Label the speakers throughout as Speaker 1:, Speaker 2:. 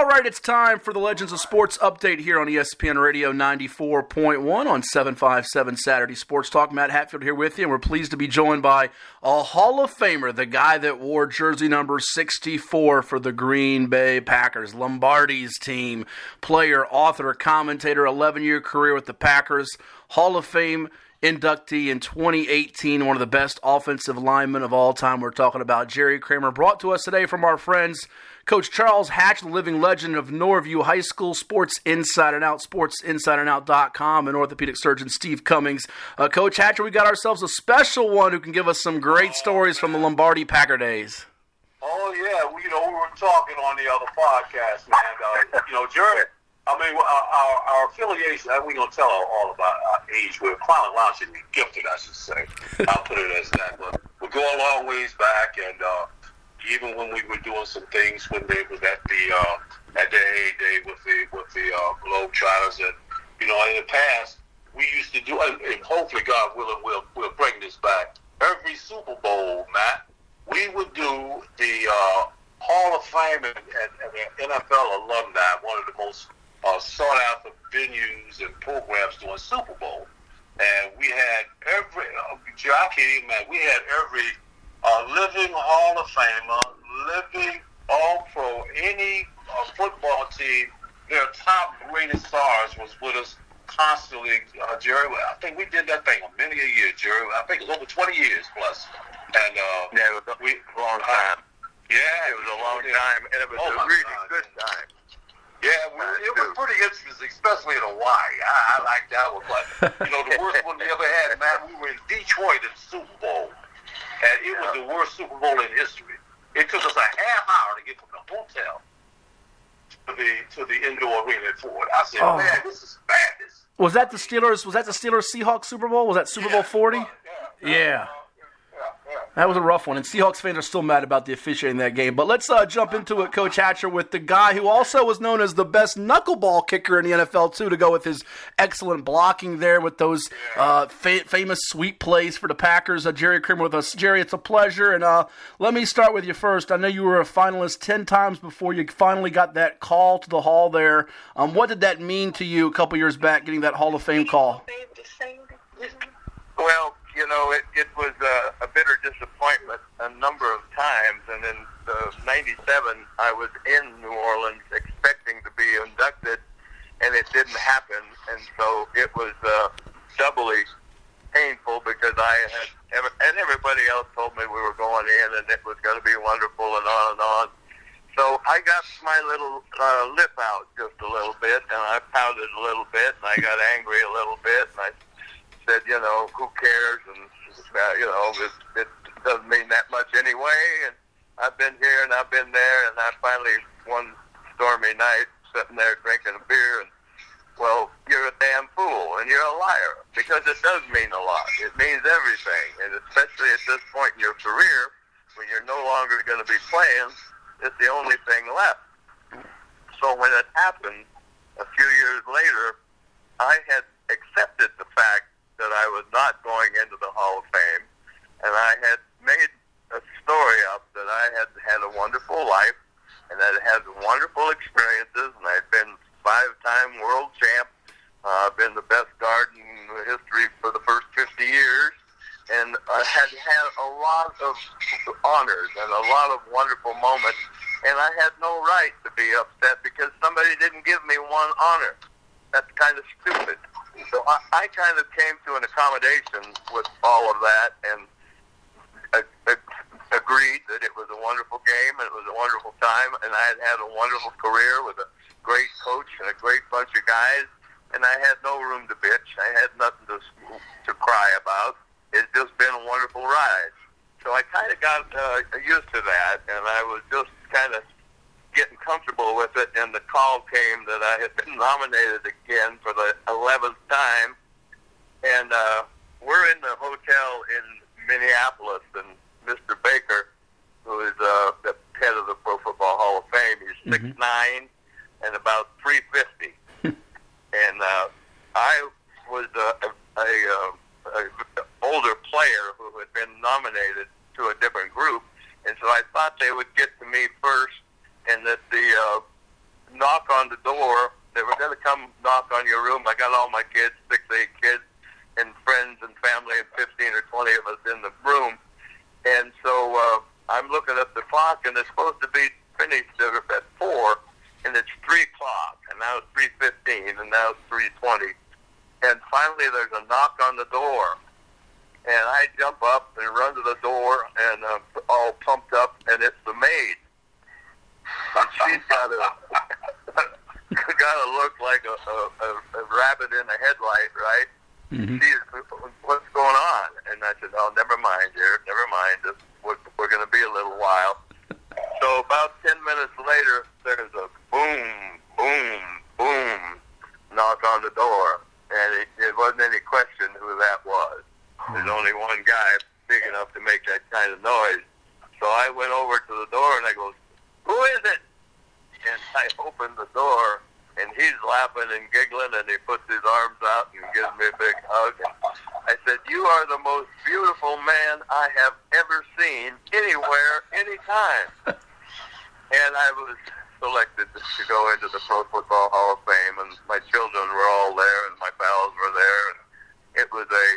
Speaker 1: All right, it's time for the Legends of Sports update here on ESPN Radio 94.1 on 757 Saturday Sports Talk. Matt Hatfield here with you, and we're pleased to be joined by a Hall of Famer, the guy that wore jersey number 64 for the Green Bay Packers, Lombardi's team, player, author, commentator, 11 year career with the Packers, Hall of Fame inductee in 2018, one of the best offensive linemen of all time. We're talking about Jerry Kramer, brought to us today from our friends Coach Charles Hatch, the living legend of Norview High School, Sports Inside and Out, SportsInsideandOut.com, and orthopedic surgeon Steve Cummings. Uh, Coach Hatcher, we got ourselves a special one who can give us some great stories from the Lombardi Packer days.
Speaker 2: Oh yeah, we, you know we were talking on the other podcast, man. Uh, you know, Jerry. I mean, our, our, affiliation. we're gonna tell all about our age. We're Clown Lounge be gifted, I should say. I'll put it as that. But we go a long ways back, and uh, even when we were doing some things when they was at the uh, at the heyday with the with the uh, Globetrotters, and you know, in the past we used to do, and hopefully God willing, we'll we'll bring this back. Every Super Bowl, Matt, we would do the uh, Hall of Fame and, and, and NFL alumni, one of the most uh, sought after venues and programs during Super Bowl. And we had every, uh, I can't even imagine, we had every a living Hall of Famer, living All Pro, any uh, football team, their top greatest stars was with us constantly. Uh, Jerry, I think we did that thing many a year, Jerry. I think it was over 20 years plus. And uh,
Speaker 3: yeah, it was a we, long time.
Speaker 2: Uh, yeah,
Speaker 3: it was a long yeah. time, and it was oh a really God. good time.
Speaker 2: Yeah, we, it was pretty interesting, especially in Hawaii. I, I like that one, but you know, the worst one we ever had, man. We were in Detroit in the Super Bowl, and it was the worst Super Bowl in history. It took us a half hour to get from the hotel to the to the indoor arena at Ford. I said, oh. man, this is madness.
Speaker 1: Was that the Steelers? Was that the Steelers Seahawks Super Bowl? Was that Super
Speaker 2: yeah,
Speaker 1: Bowl forty?
Speaker 2: Yeah.
Speaker 1: yeah. yeah. That was a rough one, and Seahawks fans are still mad about the officiating that game. But let's uh, jump into it, Coach Hatcher, with the guy who also was known as the best knuckleball kicker in the NFL too, to go with his excellent blocking there with those uh, fa- famous sweep plays for the Packers. Uh, Jerry Kramer with us. Jerry, it's a pleasure, and uh, let me start with you first. I know you were a finalist ten times before you finally got that call to the Hall there. Um, what did that mean to you a couple years back, getting that Hall of Fame call?
Speaker 3: Well you know, it, it was a, a bitter disappointment a number of times. And in the 97, I was in New Orleans expecting to be inducted, and it didn't happen. And so it was uh, doubly painful because I had, and everybody else told me we were going in and it was going to be wonderful and on and on. So I got my little uh, lip out just a little bit, and I pouted a little bit, and I got angry a little bit, and I said, you know, who cares? And you know, it, it doesn't mean that much anyway. And I've been here and I've been there, and I finally one stormy night sitting there drinking a beer, and well, you're a damn fool and you're a liar because it does mean a lot. It means everything, and especially at this point in your career when you're no longer going to be playing, it's the only thing left. So when it happened a few years later, I had accepted the that I was not going into the Hall of Fame, and I had made a story up that I had had a wonderful life and that I had wonderful experiences, and I'd been five-time world champ. Uh, been the best guard in history for the first 50 years, and I had had a lot of honors and a lot of wonderful moments, and I had no right to be upset because somebody didn't give me one honor. That's kind of stupid. So I, I kind of came to an accommodation with all of that and uh, uh, agreed that it was a wonderful game and it was a wonderful time and I had had a wonderful career with a great coach and a great bunch of guys and I had no room to bitch. I had nothing to to cry about. It's just been a wonderful ride. So I kind of got uh, used to that, and I was just kind of getting comfortable with it, and the call came that I had been nominated again for the 11th time. And uh, we're in the hotel in Minneapolis, and Mr. Baker, who is uh, the head of the Pro Football Hall of Fame, he's mm-hmm. 6'9 and about 350. and uh, I was a, a, a, a older player who had been nominated to a different group, and so I thought they would get to me first and that the uh, knock on the door. They were going to come knock on your room. I got all my kids, six, eight kids, and friends and family, and 15 or 20 of us in the room. And so uh, I'm looking at the clock, and it's supposed to be finished at 4, and it's 3 o'clock, and now it's 3.15, and now it's 3.20. And finally there's a knock on the door. And I jump up and run to the door, and uh, all pumped up, and it's the maid. And she's got a got to look like a, a, a rabbit in a headlight, right? Mm-hmm. She's, what's going on? And I said, oh, never mind, dear, never mind. We're, we're going to be a little while. So about 10 minutes later, there's a boom, boom, boom knock on the door. And it, it wasn't any question who that was. There's hmm. only one guy big enough to make that kind of noise. So I went over to the door and I go, who is it? And I opened the door and he's laughing and giggling and he puts his arms out and gives me a big hug. And I said, you are the most beautiful man I have ever seen anywhere, anytime. and I was selected to go into the Pro Football Hall of Fame and my children were all there and my pals were there and it was a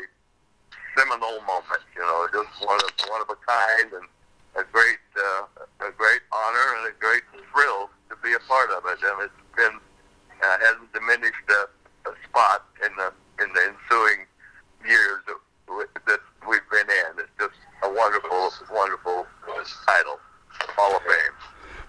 Speaker 3: seminal moment, you know, just one of, one of a kind and a great, uh, a great honor and a great thrill to be a part of it. And it's been uh, hasn't diminished a, a spot in the in the ensuing years that, that we've been in. It's just a wonderful, wonderful title, Hall of Fame.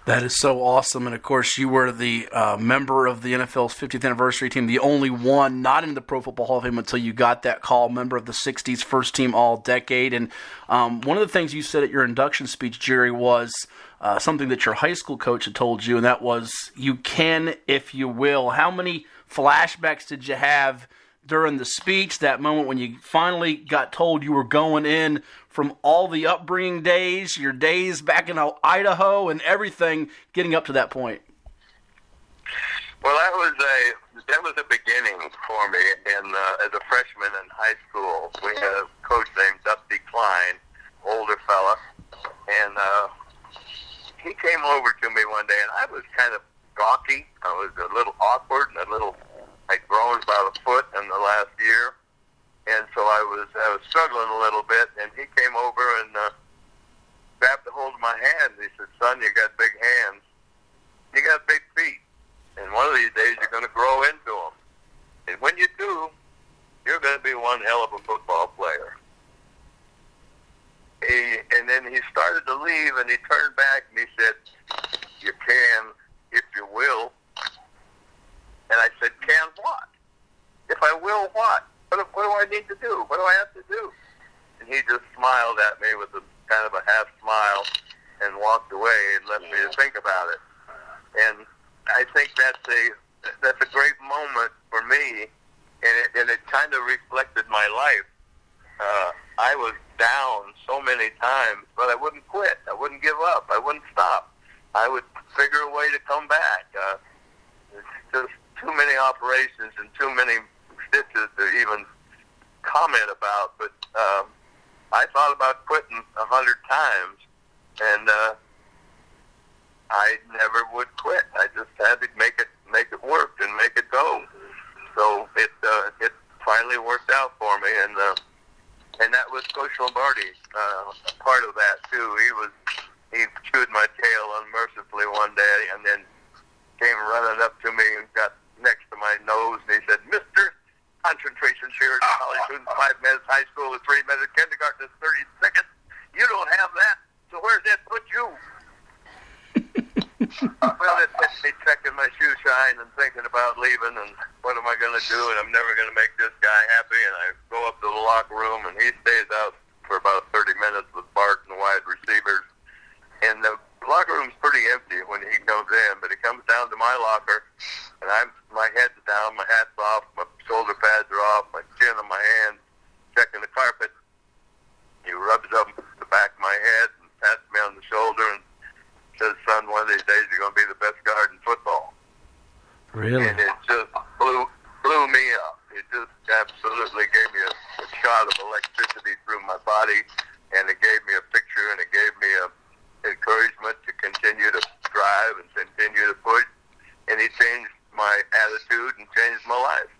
Speaker 1: That is so awesome. And of course, you were the uh, member of the NFL's 50th anniversary team, the only one not in the Pro Football Hall of Fame until you got that call, member of the 60s first team all decade. And um, one of the things you said at your induction speech, Jerry, was uh, something that your high school coach had told you, and that was you can if you will. How many flashbacks did you have during the speech, that moment when you finally got told you were going in from all the upbringing days, your days back in Idaho, and everything getting up to that point?
Speaker 3: Well, that was a that was a beginning for me. And uh, as a freshman in high school, we had a coach named Dusty Klein, older fella, and uh, he came over to me one day, and I was kind of gawky. I was a little awkward and a little I'd grown about a foot in the last year, and so I was I was struggling a little bit. And he came over and uh, grabbed a hold of my hand. He said, "Son, you got big hands. You got big feet, and one of these days you're going to grow into them. And when you do, you're going to be one hell of a football player." he, and then he started to leave, and he turned back and he said, "You can, if you will." And I said, "Can what? If I will, what? What, what do I need to do? What do I have to do?" And he just smiled at me with a kind of a half smile, and walked away and left me to think about it. And I think that's a that's a great moment for me, and it, and it kind of reflected my life. Uh, I was down so many times, but I wouldn't quit. I wouldn't give up. I wouldn't stop. I would figure a way to come back. Uh, it's just too many operations and too many stitches to even comment about. But um, I thought about quitting a hundred times, and uh, I never would quit. I just had to make it make it work and make it go. So it uh, it finally worked out for me, and. Uh, and that was Coach Lombardi, uh, part of that too. He was he chewed my tail unmercifully one day, and then came running up to me and got next to my nose, and he said, "Mister, concentration period in college students, five minutes, high school is three minutes, kindergarten is thirty seconds. You don't have that, so where's that put you?" well, it gets me checking my shoe shine and thinking about leaving and what am I going to do and I'm never going to make this body, and it gave me a picture and it gave me a encouragement to continue to strive and continue to push. And he changed my attitude and changed my life.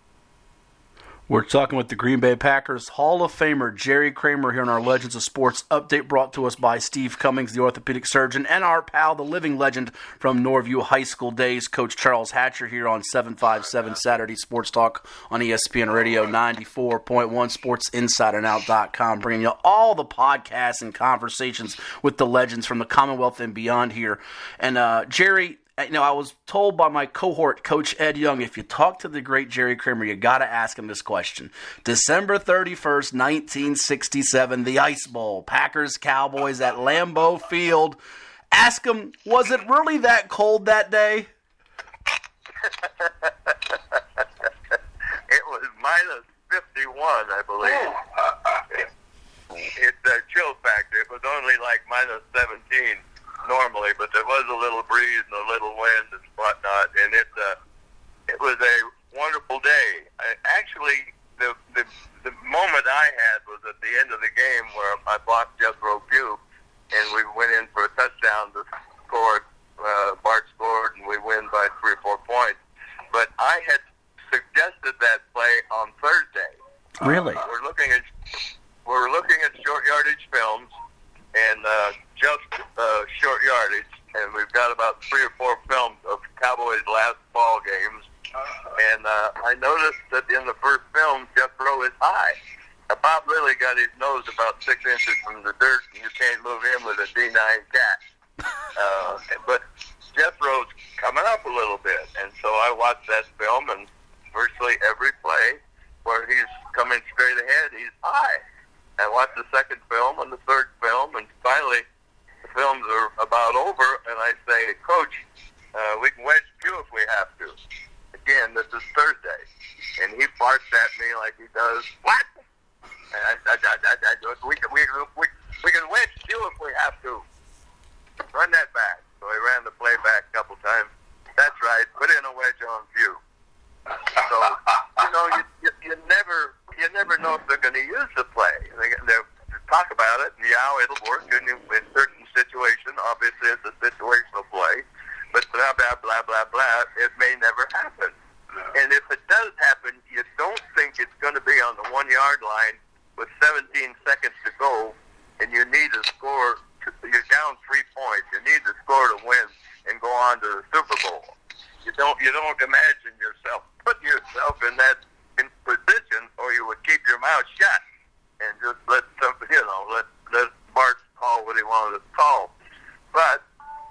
Speaker 1: We're talking with the Green Bay Packers Hall of Famer Jerry Kramer here on our Legends of Sports update brought to us by Steve Cummings, the orthopedic surgeon, and our pal, the living legend from Norview High School days, Coach Charles Hatcher here on 757 Saturday Sports Talk on ESPN Radio 94.1, SportsInsideandOut.com, bringing you all the podcasts and conversations with the legends from the Commonwealth and beyond here. And uh, Jerry, you know, I was told by my cohort, Coach Ed Young, if you talk to the great Jerry Kramer, you got to ask him this question. December 31st, 1967, the Ice Bowl, Packers Cowboys at Lambeau Field. Ask him, was it really that cold that day?
Speaker 3: it was minus 51, I believe. Oh. it's a chill factor. It was only like minus 17 normally, but there was a little breeze and a little wind and whatnot, and it uh, it was a wonderful day. I, actually, the, the the moment I had was at the end of the game where I blocked Jethro Pugh, and we went in for a touchdown to score. Uh, Bart scored, and we win by three or four points. But I had suggested that play on Thursday.
Speaker 1: Really?
Speaker 3: Uh, we're looking at we're looking at short yardage films, and uh, just uh, short yardage, and we've got about three or four films of Cowboys' last ball games. And uh, I noticed that in the first film, Jethro is high. Now, Bob Lilly got his nose about six inches from the dirt, and you can't move him with a D9 cat. Uh, but Jethro's coming up a little bit, and so I watched that film, and virtually every play where he's coming straight ahead, he's high. I watched the second film and the third film, and finally the films are about over, and I say, Coach, uh, we can wedge Pugh if we have to. Again, this is Thursday, and he barks at me like he does. What? I, I, I, we, can, we, we, we can wedge Pugh if we have to. Run that back. So he ran the play back a couple times. That's right. Put in a wedge on Pugh. So you know, you, you, you never you never know if they're going to use the play. They, they talk about it, and yeah, it'll work in, in certain situation. Obviously, it's a situational play, but blah blah blah blah blah. It may never happen. And if it does happen, you don't think it's going to be on the one yard line with 17 seconds to go, and you need to score. You're down three points. You need to score to win and go on to the Super Bowl. You don't. You don't imagine yourself putting yourself in that in position, or you would keep your mouth shut and just let somebody, you know, let let Bart call what he wanted to call. But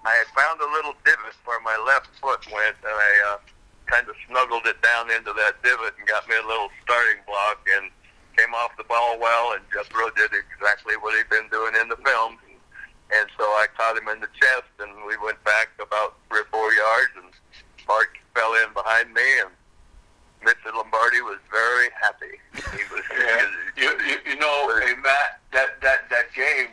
Speaker 3: I had found a little divot where my left foot went, and I uh, kind of snuggled it down into that divot and got me a little starting block and came off the ball well. And Jethro did exactly what he'd been doing in the film. And so I caught him in the chest, and we went back about three or four yards, and Bart fell in behind me, and Mr. Lombardi was very happy. He was,
Speaker 2: yeah. you, you, you know, hey, Matt, that, that, that game,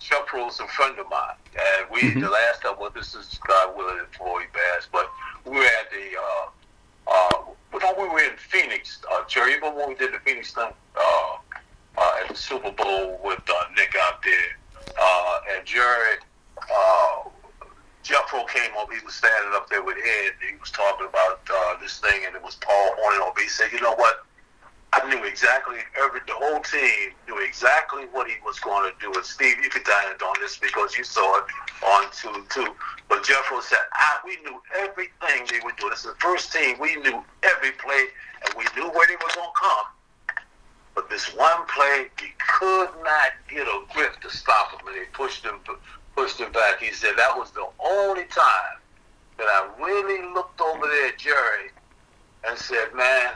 Speaker 2: Chuck Rose a friend of mine. And we, mm-hmm. the last time, well, this is God willing and Floyd Bass, but we were at the, uh, uh, well, we were in Phoenix, uh, Jerry, even when we did the Phoenix thing, uh, uh, at the Super Bowl with uh, Nick out there, uh, and Jerry, uh, Jethro came up. He was standing up there with Ed. He was talking about uh, this thing, and it was Paul Hornung on. He said, "You know what? I knew exactly every the whole team knew exactly what he was going to do." And Steve, you could dive on this because you saw it on two two. But Jethro said, "I we knew everything they were doing. This is the first team we knew every play, and we knew where they were going to come." But this one play, he could not get a grip to stop him, and they pushed him pushed him back. He said that was the only time that I really looked over there at Jerry and said, man,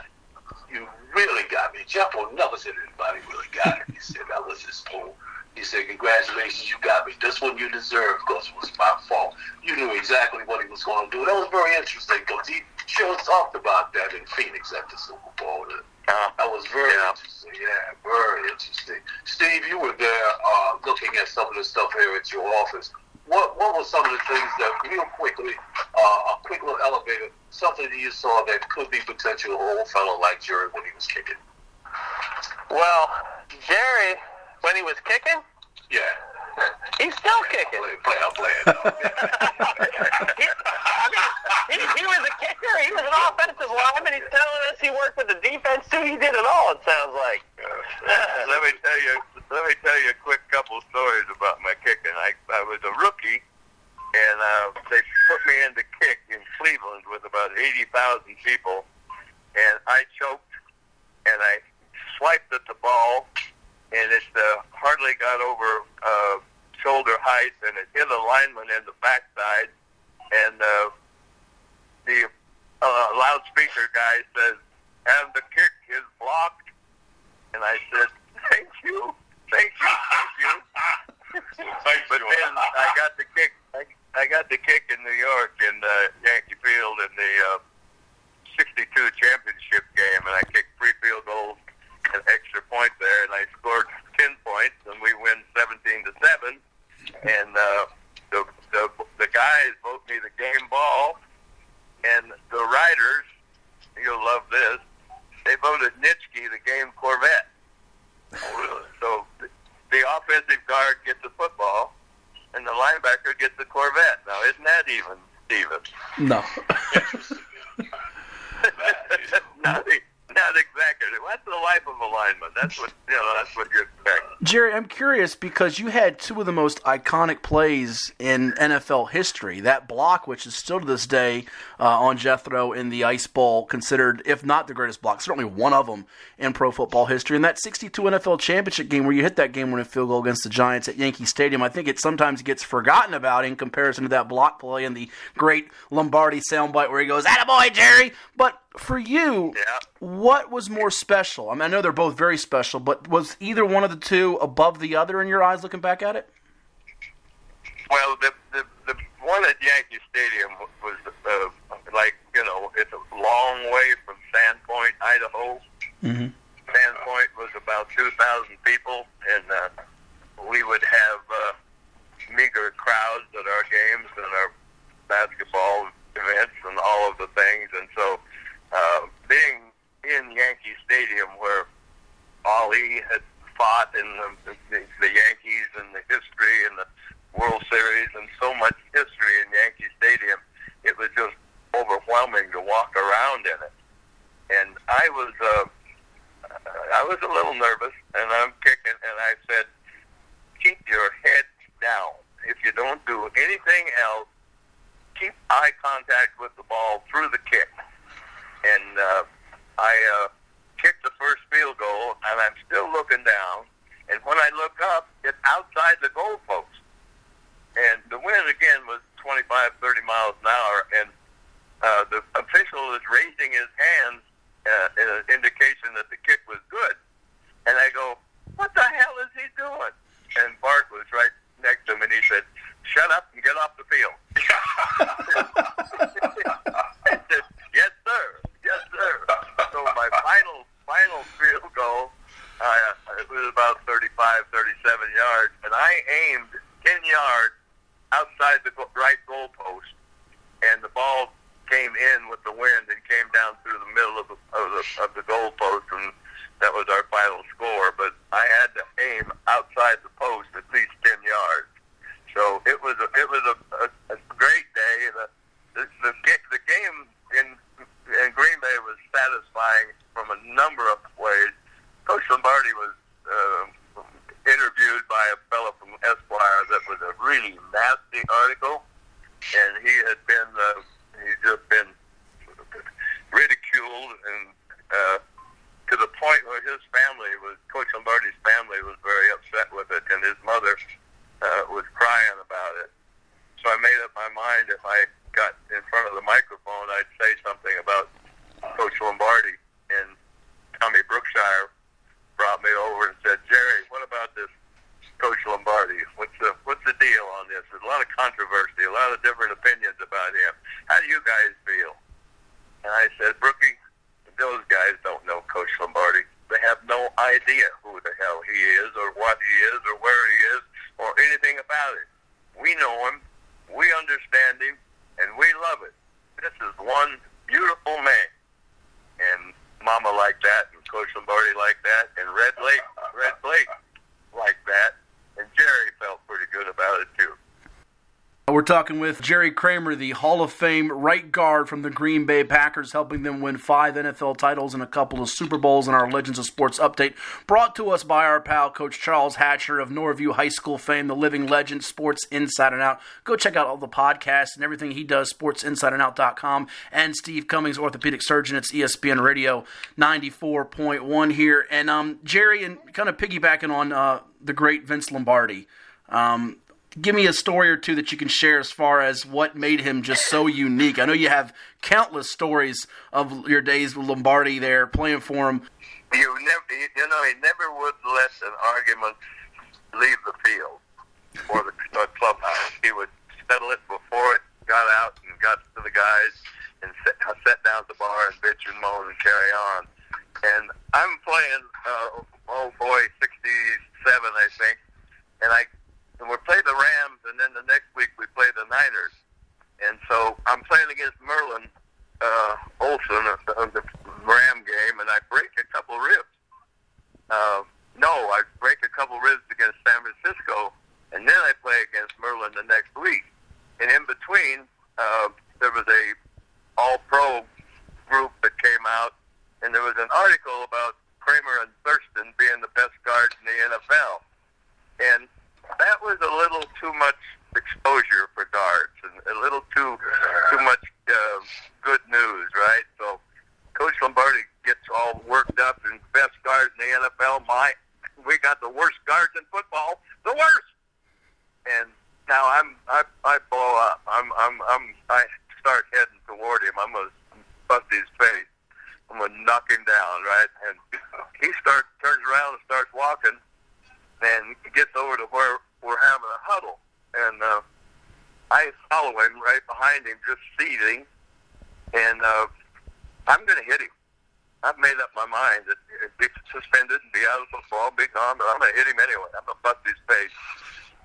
Speaker 2: you really got me. Jeff will never said anybody really got it. He said, that was his pull. He said, congratulations, you got me. This one you deserve because it was my fault. You knew exactly what he was going to do. That was very interesting because he sure talked about that in Phoenix at the Super Bowl. That was very yeah. interesting. Yeah, very interesting. Steve, you were there uh, looking at some of the stuff here at your office. What what were some of the things that, real quickly, uh, a quick little elevator, something that you saw that could be potential a old fellow like Jerry when he was kicking?
Speaker 4: Well, Jerry, when he was kicking,
Speaker 2: yeah,
Speaker 4: He's still kicking.
Speaker 2: Play, play, I'm playing.
Speaker 4: he, I mean, he, he was a kicker. He was an offensive lineman. He's telling us he worked with the defense too. He did it all. It sounds like.
Speaker 3: let me tell you. Let me tell you a quick couple stories about my kicking. I I was a rookie, and uh, they put me in to kick in Cleveland with about eighty thousand people, and I choked, and I swiped at the ball, and it uh, hardly got over. Uh, shoulder height, and it hit a lineman in the backside. And uh, the uh, loudspeaker guy says, "And the kick is blocked." And I said, "Thank you, thank you, thank you." but then I got the kick. I, I got the kick in New York in uh, Yankee Field in the uh, '62 championship game, and I kicked three field goals and extra point there, and I scored ten points, and we win seventeen to seven and uh, the, the the guys vote me the game ball, and the writers, you'll love this, they voted Nitschke the game Corvette. Oh, so the, the offensive guard gets the football, and the linebacker gets the Corvette. Now, isn't that even, Steven?
Speaker 1: No.
Speaker 3: not, not exactly. That's the life of a lineman. That's what you know. That's what you expect.
Speaker 1: Jerry, I'm curious because you had two of the most iconic plays in NFL history. That block, which is still to this day uh, on Jethro in the Ice Bowl, considered, if not the greatest block, certainly one of them in pro football history. And that 62 NFL championship game where you hit that game winning field goal against the Giants at Yankee Stadium, I think it sometimes gets forgotten about in comparison to that block play and the great Lombardi soundbite where he goes, Attaboy, Jerry! But for you,
Speaker 3: Yeah.
Speaker 1: what was more special? I mean, I know they're both very special, but was either one of the two above the other in your eyes looking back at it?
Speaker 3: Well, the the, the one at Yankee Stadium was uh, like you know it's a long way from Sandpoint, Idaho.
Speaker 1: Mm-hmm.
Speaker 3: Sandpoint was about two thousand people, and uh, we would have uh, meager crowds at our games and our basketball events and all of the things, and so uh, being in Yankee Stadium where Ali had fought in the, the, the Yankees and the history and the World Series and so much history in Yankee Stadium, it was just overwhelming to walk around in it. And I was, uh, I was a little nervous, and I'm kicking, and I said, keep your head down. If you don't do anything else, keep eye contact with the ball through the kick. And uh, I uh, kicked the first field goal, and I'm still looking down. And when I look up, it's outside the goal post. And the wind again was 25, 30 miles an hour, and uh, the official is raising his hands uh, in an indication that the kick was good. And I go, what the hell is he doing? And Bart was right next to him, and he said, shut up and get off the field. I said, yes, sir. Yes, sir. So my final, final goal, uh, it was about 35, 37 yards, and I aimed 10 yards outside the right goal post, and the ball came in with the wind and came down through the middle of the of the, of the goal post, and that was our final score. But I had to aim outside the post at least 10 yards. So it was a, it was a, a, a great day. The the the, ga- the game in in Green Bay was satisfying from a number of ways. Coach Lombardi was uh, interviewed by a fellow from Esquire that was a really nasty article, and he had been uh, he'd just been ridiculed and uh, to the point where his family was Coach Lombardi's family was very upset with it, and his mother uh, was crying about it. So I made up my mind if I got in front of the microphone, I'd say something about Coach Lombardi. And Tommy Brookshier brought me over and said, Jerry, what about this Coach Lombardi? What's the what's the deal on this? There's a lot of controversy, a lot of different opinions about him. How do you guys feel? And I said, Brookie, those guys don't know Coach Lombardi. They have no idea who the hell he is or what he is or where he is or anything about it. We know him, we understand him, and we love it. This is one beautiful man. And Mama like that, and Coach Lombardi like that, and Red Lake, Red Blaik like that, and Jerry felt pretty
Speaker 1: talking with Jerry Kramer, the Hall of Fame right guard from the Green Bay Packers, helping them win five NFL titles and a couple of Super Bowls in our Legends of Sports update, brought to us by our pal, Coach Charles Hatcher of Norview High School fame, the living legend, Sports Inside and Out. Go check out all the podcasts and everything he does, sportsinsideandout.com, and Steve Cummings, orthopedic surgeon. It's ESPN Radio 94.1 here. And um, Jerry, and kind of piggybacking on uh, the great Vince Lombardi. Um, give me a story or two that you can share as far as what made him just so unique. I know you have countless stories of your days with Lombardi there playing for him.
Speaker 3: You never, you know, he never would let an argument leave the field or the, clubhouse. He would settle it before it got out and got to the guys and set, set down at the bar and bitch and moan and carry on. And I'm playing, uh, oh boy, 67, I think, and I and we play the Rams, and then the next week we play the Niners. And so I'm playing against Merlin uh, Olsen of the Ram game, and I break a couple ribs. Uh, no, I break a couple ribs against San Francisco, and then I play against Merlin the next week. And in between, uh, there was a All-Pro group that came out, and there was an article about Kramer and Thurston being the best guards in the NFL. And that was a little too much exposure for guards and a little too too much uh, good news, right? So Coach Lombardi gets all worked up and best guards in the NFL. My, we got the worst guards in football, the worst. And now I'm I I blow up. I'm I'm I'm I start heading toward him. I'm gonna bust his face. I'm gonna knock him down, right? And he starts turns around and starts walking and he gets over to where we're having a huddle, and uh, I follow him right behind him, just seething, and uh, I'm going to hit him. I've made up my mind that be suspended and be out of football, be gone, but I'm going to hit him anyway. I'm going to bust his face.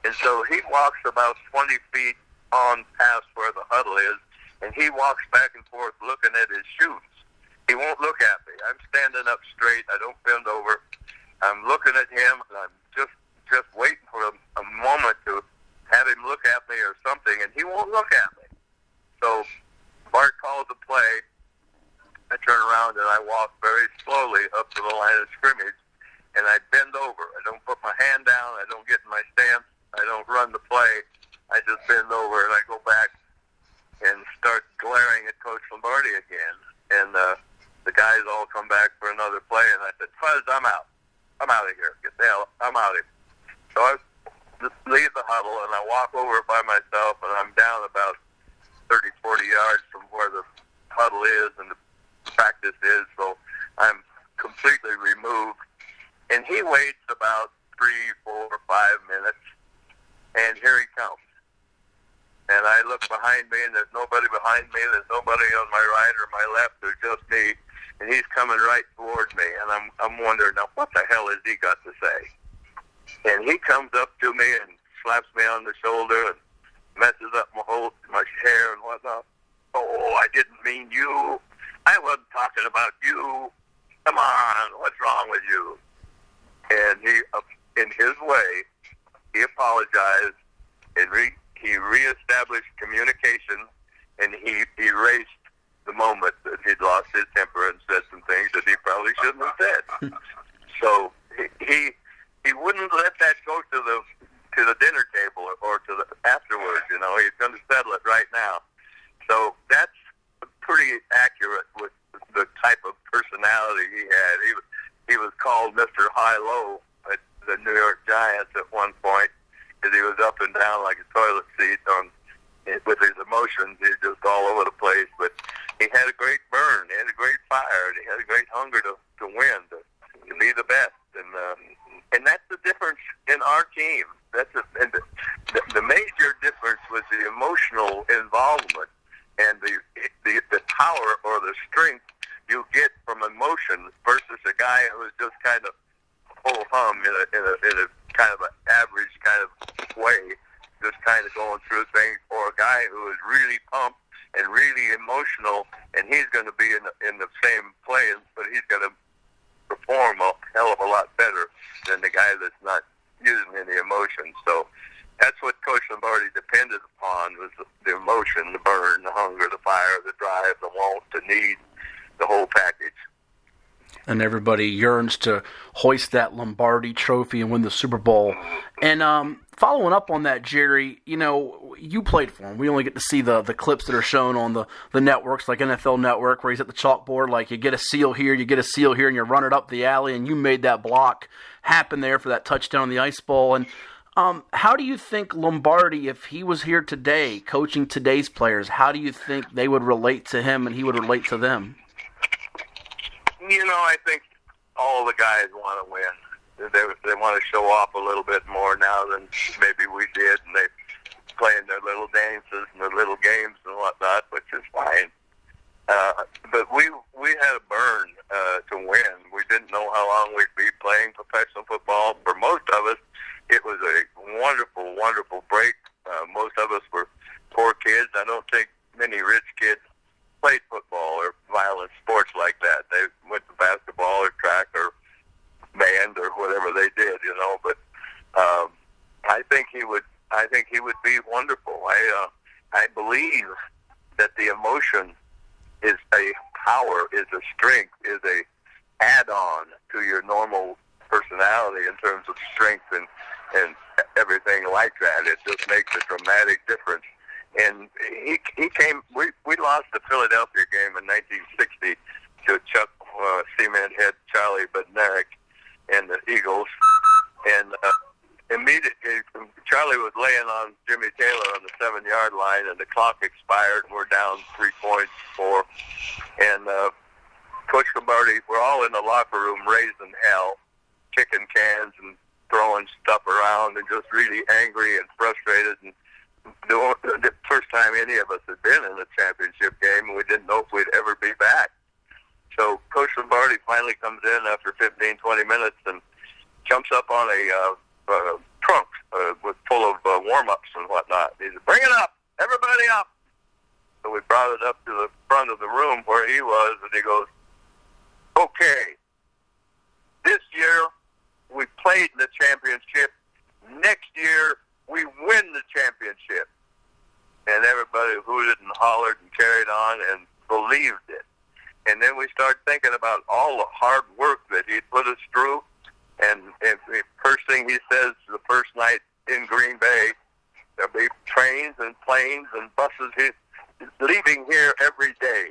Speaker 3: And so he walks about 20 feet on past where the huddle is, and he walks back and forth looking at his shoes. He won't look at me. I'm standing up straight. I don't bend over. I'm looking at him, and I'm just just waiting for a, a moment to have him look at me or something, and he won't look at me. So Bart calls the play. I turn around and I walk very slowly up to the line of scrimmage, and I bend over. I don't put my hand down. I don't get in my stance. I don't run the play. I just bend over and I go back and start glaring at Coach Lombardi again. And uh, the guys all come back for another play, and I said, Fuzz, I'm out. I'm out of here. Get the hell. I'm out of here. So I just leave the huddle and I walk over by myself and I'm down about 30, 40 yards from where the huddle is and the practice is. So I'm completely removed. And he waits about three, four, five minutes. And here he comes. And I look behind me and there's nobody behind me. There's nobody on my right or my left. There's just me. And he's coming right towards me. And I'm, I'm wondering, now what the hell has he got to say? And he comes up to me and slaps me on the shoulder and messes up my whole my hair and whatnot. Oh, I didn't mean you. I wasn't talking about you. Come on, what's wrong with you? And he, uh, in his way, he apologized and re, he reestablished communication and he erased the moment that he'd lost his temper and said some things that he probably shouldn't have said. so he, he he wouldn't let that go to the to the dinner table or, or to the afterwards. You know, he's going to settle it right now. So that's pretty accurate with the type of personality he had. He was he was called Mr. High Low at the New York Giants at one point because he was up and down like a toilet seat on with his emotions. He's just all over the place, but he had a great burn. He had a great fire. He had a great hunger to to win, to, to be the best, and. Um, and that's the difference in our team. That's a, and the, the, major difference was the emotional involvement and the, the the power or the strength you get from emotion versus a guy who is just kind of full hum in a, in a, in a kind of an average kind of way, just kind of going through things, or a guy who is really pumped and really emotional, and he's going to be in the, in the same place, but he's going to perform a hell of a lot better than the guy that's not using any emotion. So that's what Coach Lombardi depended upon was the, the emotion, the burn, the hunger, the fire, the drive, the want, the need, the whole package.
Speaker 1: And everybody yearns to hoist that Lombardi trophy and win the Super Bowl. And um, following up on that, Jerry, you know, you played for him. We only get to see the, the clips that are shown on the, the networks, like NFL Network, where he's at the chalkboard. Like you get a seal here, you get a seal here, and you run it up the alley, and you made that block happen there for that touchdown on the Ice Bowl. And um, how do you think Lombardi, if he was here today, coaching today's players, how do you think they would relate to him and he would relate to them?
Speaker 3: You know, I think all the guys want to win. They they want to show off a little bit more now than maybe we did, and they play in their little dances and their little games and whatnot, which is fine. Uh, but we we had a burn uh, to win. We didn't know how long we'd be playing professional football. For most of us, it was a wonderful, wonderful break. Uh, most of us were poor kids. I don't think many rich kids played football or violent sports like that. They went to basketball or track or band or whatever they did, you know. But um, I think he would. I think he would be wonderful. I uh, I believe that the emotion is a power, is a strength, is a add-on to your normal personality in terms of strength and and everything like that. It just makes a dramatic difference. And he he came. We we lost the Philadelphia game in 1960 to Chuck uh, Cement Head Charlie Bednarik and the Eagles. And uh, immediately, Charlie was laying on Jimmy Taylor on the seven yard line, and the clock expired, we're down three points, four. And uh, Coach Lombardi, we're all in the locker room raising hell, kicking cans and throwing stuff around, and just really angry and frustrated. And the, the first time any of us had been in a championship game, and we didn't know if we'd ever be back. So Coach Lombardi finally comes in after 15, 20 minutes and jumps up on a uh, uh, trunk uh, with full of uh, warm-ups and whatnot. He said, "Bring it up, everybody up." So we brought it up to the front of the room where he was, and he goes, "Okay, this year we played in the championship. Next year we win the championship." And everybody hooted and hollered and carried on and believed it. And then we start thinking about all the hard work that he put us through. And if, if first thing he says the first night in Green Bay, there'll be trains and planes and buses leaving here every day.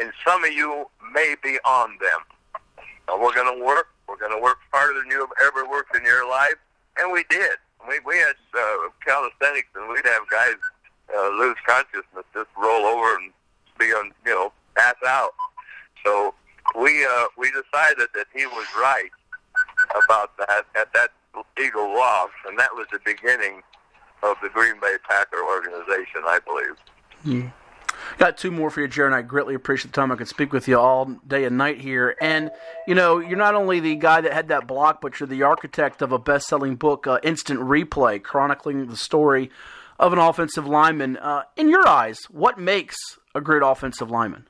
Speaker 3: And some of you may be on them. And we're going to work. We're going to work harder than you have ever worked in your life. And we did. We, we had uh, calisthenics, and we'd have guys uh, lose consciousness, just roll over and be on, you know, pass out. So we uh, we decided that he was right about that at that Eagle loss, and that was the beginning of the Green Bay Packer organization, I believe.
Speaker 1: Hmm. Got two more for you, Jared, and I greatly appreciate the time I could speak with you all day and night here. And, you know, you're not only the guy that had that block, but you're the architect of a best selling book, uh, Instant Replay, chronicling the story of an offensive lineman. Uh, in your eyes, what makes a great offensive lineman?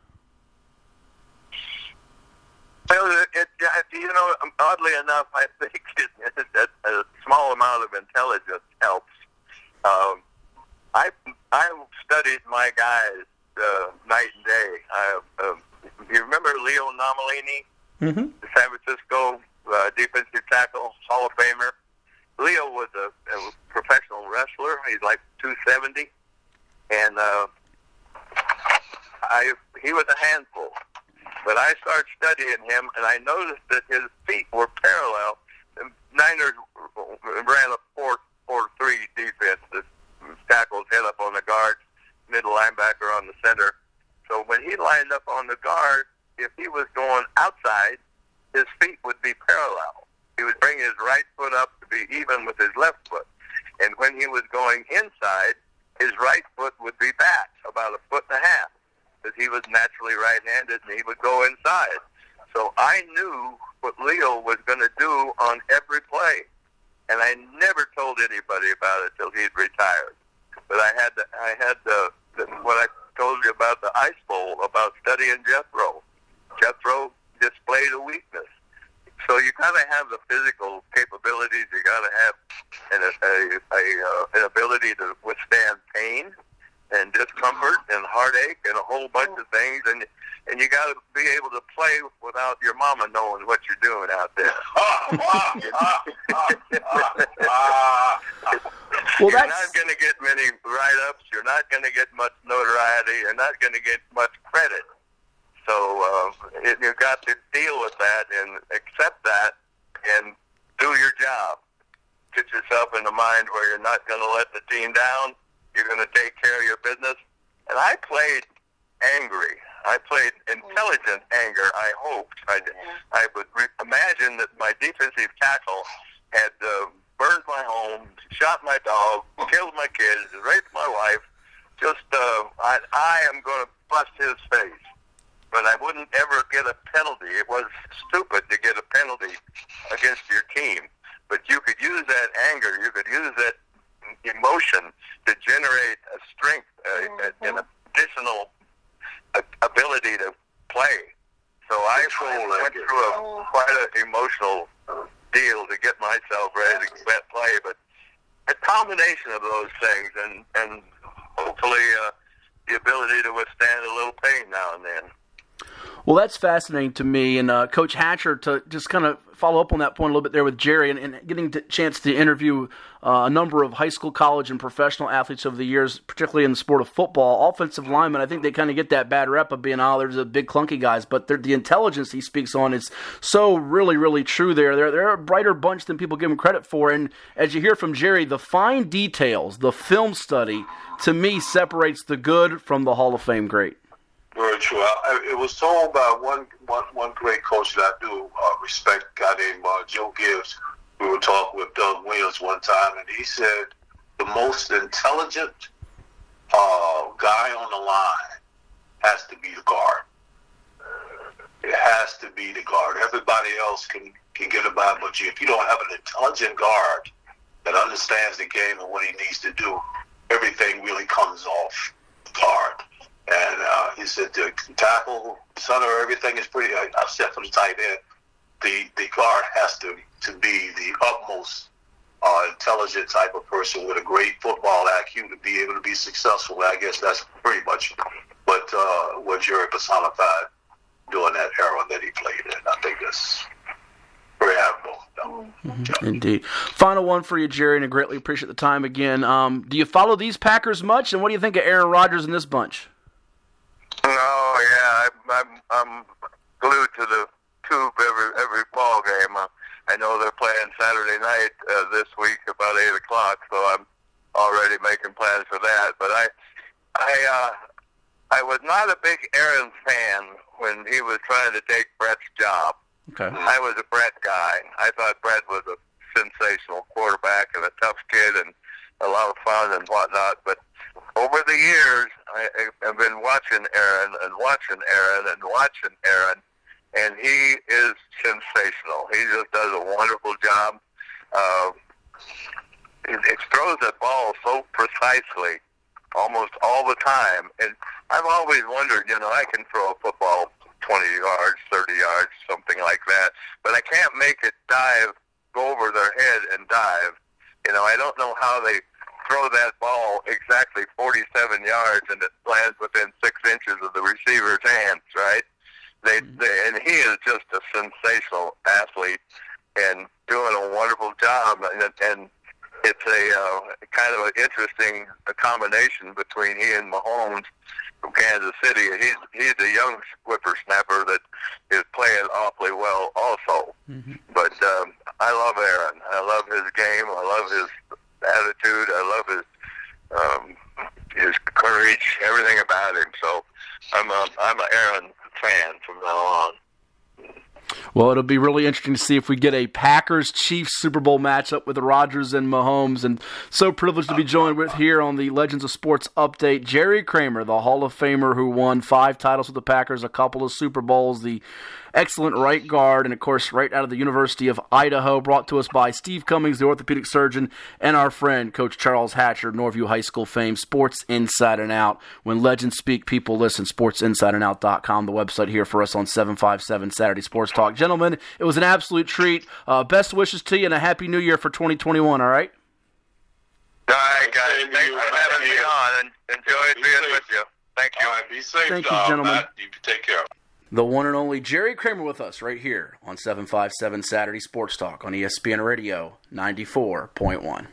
Speaker 3: Well, it, it, you know, oddly enough, I think it, it, a small amount of intelligence helps. Um, I I studied my guys uh, night and day. I, uh, you remember Leo Nomellini,
Speaker 1: mm-hmm.
Speaker 3: the San Francisco uh, defensive tackle, Hall of Famer. Leo was a, a professional wrestler. He's like 270, and uh, I he was a handful. But I started studying him, and I noticed that his feet were parallel. The Niners ran a four four three defense that tackles head up on the guard, middle linebacker on the center. So when he lined up on the guard, if he was going outside, his feet would be parallel. He would bring his right foot up to be even with his left foot. And when he was going inside, his right foot would be back about a foot and a half because he was naturally right-handed and he would go inside. So I knew what Leo was going to do on every play, and I never told anybody about it till he'd retired. But I had the, I had the, the what I told you about the Ice Bowl about studying Jethro. Jethro displayed a weakness. So you got to have the physical capabilities. You got to have and a, a, a, uh, an ability to withstand pain and discomfort and heartache and a whole bunch of things. And and you got to be able to play without your mama knowing what you're doing out there. Ah, ah, ah, well, you're not going to get many write-ups. You're not going to get much notoriety. You're not going to get much credit. So uh, it, you've got to deal with that and accept that and do your job. Get yourself in a mind where you're not going to let the team down. You're going to take care of your business. And I played angry. I played intelligent anger. I hoped. I, I would re- imagine that my defensive tackle had uh, burned my home, shot my dog, killed my kids, raped my wife. Just, uh, I, I am going to bust his face. But I wouldn't ever get a penalty. It was stupid to get a penalty against your team. But you could use that anger. You could use that emotion to generate a strength, uh, an additional ability to play. So I went through a oh. quite an emotional deal to get myself ready to play. But a combination of those things, and and hopefully uh, the ability to withstand a little pain now and then.
Speaker 1: Well, that's fascinating to me. And uh, Coach Hatcher, to just kind of follow up on that point a little bit there with Jerry and, and getting a chance to interview uh, a number of high school, college, and professional athletes over the years, particularly in the sport of football. Offensive linemen, I think they kind of get that bad rep of being, oh, there's a big clunky guys, but the intelligence he speaks on is so really, really true there. They're, they're a brighter bunch than people give them credit for. And as you hear from Jerry, the fine details, the film study, to me, separates the good from the Hall of Fame great.
Speaker 2: Very true. I, it was told by one, one, one great coach that I do uh, respect, guy named uh, Joe Gibbs. We were talking with Doug Williams one time, and he said the most intelligent uh, guy on the line has to be the guard. It has to be the guard. Everybody else can, can get by, but you, if you don't have an intelligent guard that understands the game and what he needs to do, everything really comes off the card. And uh, he said the tackle, center, everything is pretty. I've said for the tight end, the the guard has to to be the utmost uh, intelligent type of person with a great football IQ to be able to be successful. I guess that's pretty much what uh, what Jerry personified during that era that he played in. I think that's very admirable.
Speaker 1: Mm-hmm. Indeed. Final one for you, Jerry, and I greatly appreciate the time again. Um, do you follow these Packers much, and what do you think of Aaron Rodgers in this bunch?
Speaker 3: Oh yeah, I'm I'm, I'm glued to the tube every every ball game. Uh, I know they're playing Saturday night uh, this week about eight o'clock, so I'm already making plans for that. But I I uh, I was not a big Aaron fan when he was trying to take Brett's job.
Speaker 1: Okay.
Speaker 3: I was a Brett guy. I thought Brett was a sensational quarterback and a tough kid and a lot of fun and whatnot. But over the years, I, have been watching Aaron and watching Aaron and watching Aaron, and he is sensational. He just does a wonderful job. Uh, it, it throws that ball so precisely, almost all the time. And I've always wondered, you know, I can throw a football 20 yards, 30 yards, something like that, but I can't make it dive, go over their head and dive. You know, I don't know how they throw that ball exactly 47 yards and it lands within six inches of the receiver's hands, right? They, mm-hmm. they and he is just a sensational athlete and doing a wonderful job. And, and it's a uh, kind of an interesting combination between he and Mahomes from Kansas City. He's he's a young whippersnapper that is playing awfully well, also. Mm-hmm. But um, I love Aaron. I love his game. I love his attitude. I love his um, his courage, everything about him. So I'm a I'm an Aaron fan from now on.
Speaker 1: Well, it'll be really interesting to see if we get a Packers Chiefs Super Bowl matchup with Rodgers and Mahomes. And so privileged to be joined with here on the Legends of Sports update, Jerry Kramer, the Hall of Famer who won five titles with the Packers, a couple of Super Bowls, the excellent right guard, and of course, right out of the University of Idaho, brought to us by Steve Cummings, the orthopedic surgeon, and our friend, Coach Charles Hatcher, Norview High School fame, Sports Inside and Out. When legends speak, people listen. SportsInsideAndOut.com, the website here for us on 757 Saturday Sports Talk. Gentlemen, it was an absolute treat. Uh, best wishes to you and a happy new year for 2021, all right?
Speaker 3: All right, guys. Thanks for having me on. Enjoy
Speaker 2: Be
Speaker 3: being
Speaker 2: safe.
Speaker 3: with you. Thank you.
Speaker 2: All right, be safe,
Speaker 1: Thank you,
Speaker 2: dog.
Speaker 1: gentlemen.
Speaker 2: Matt, you take care.
Speaker 1: The one and only Jerry Kramer with us right here on E 757 Saturday Sports Talk on ESPN Radio 94.1.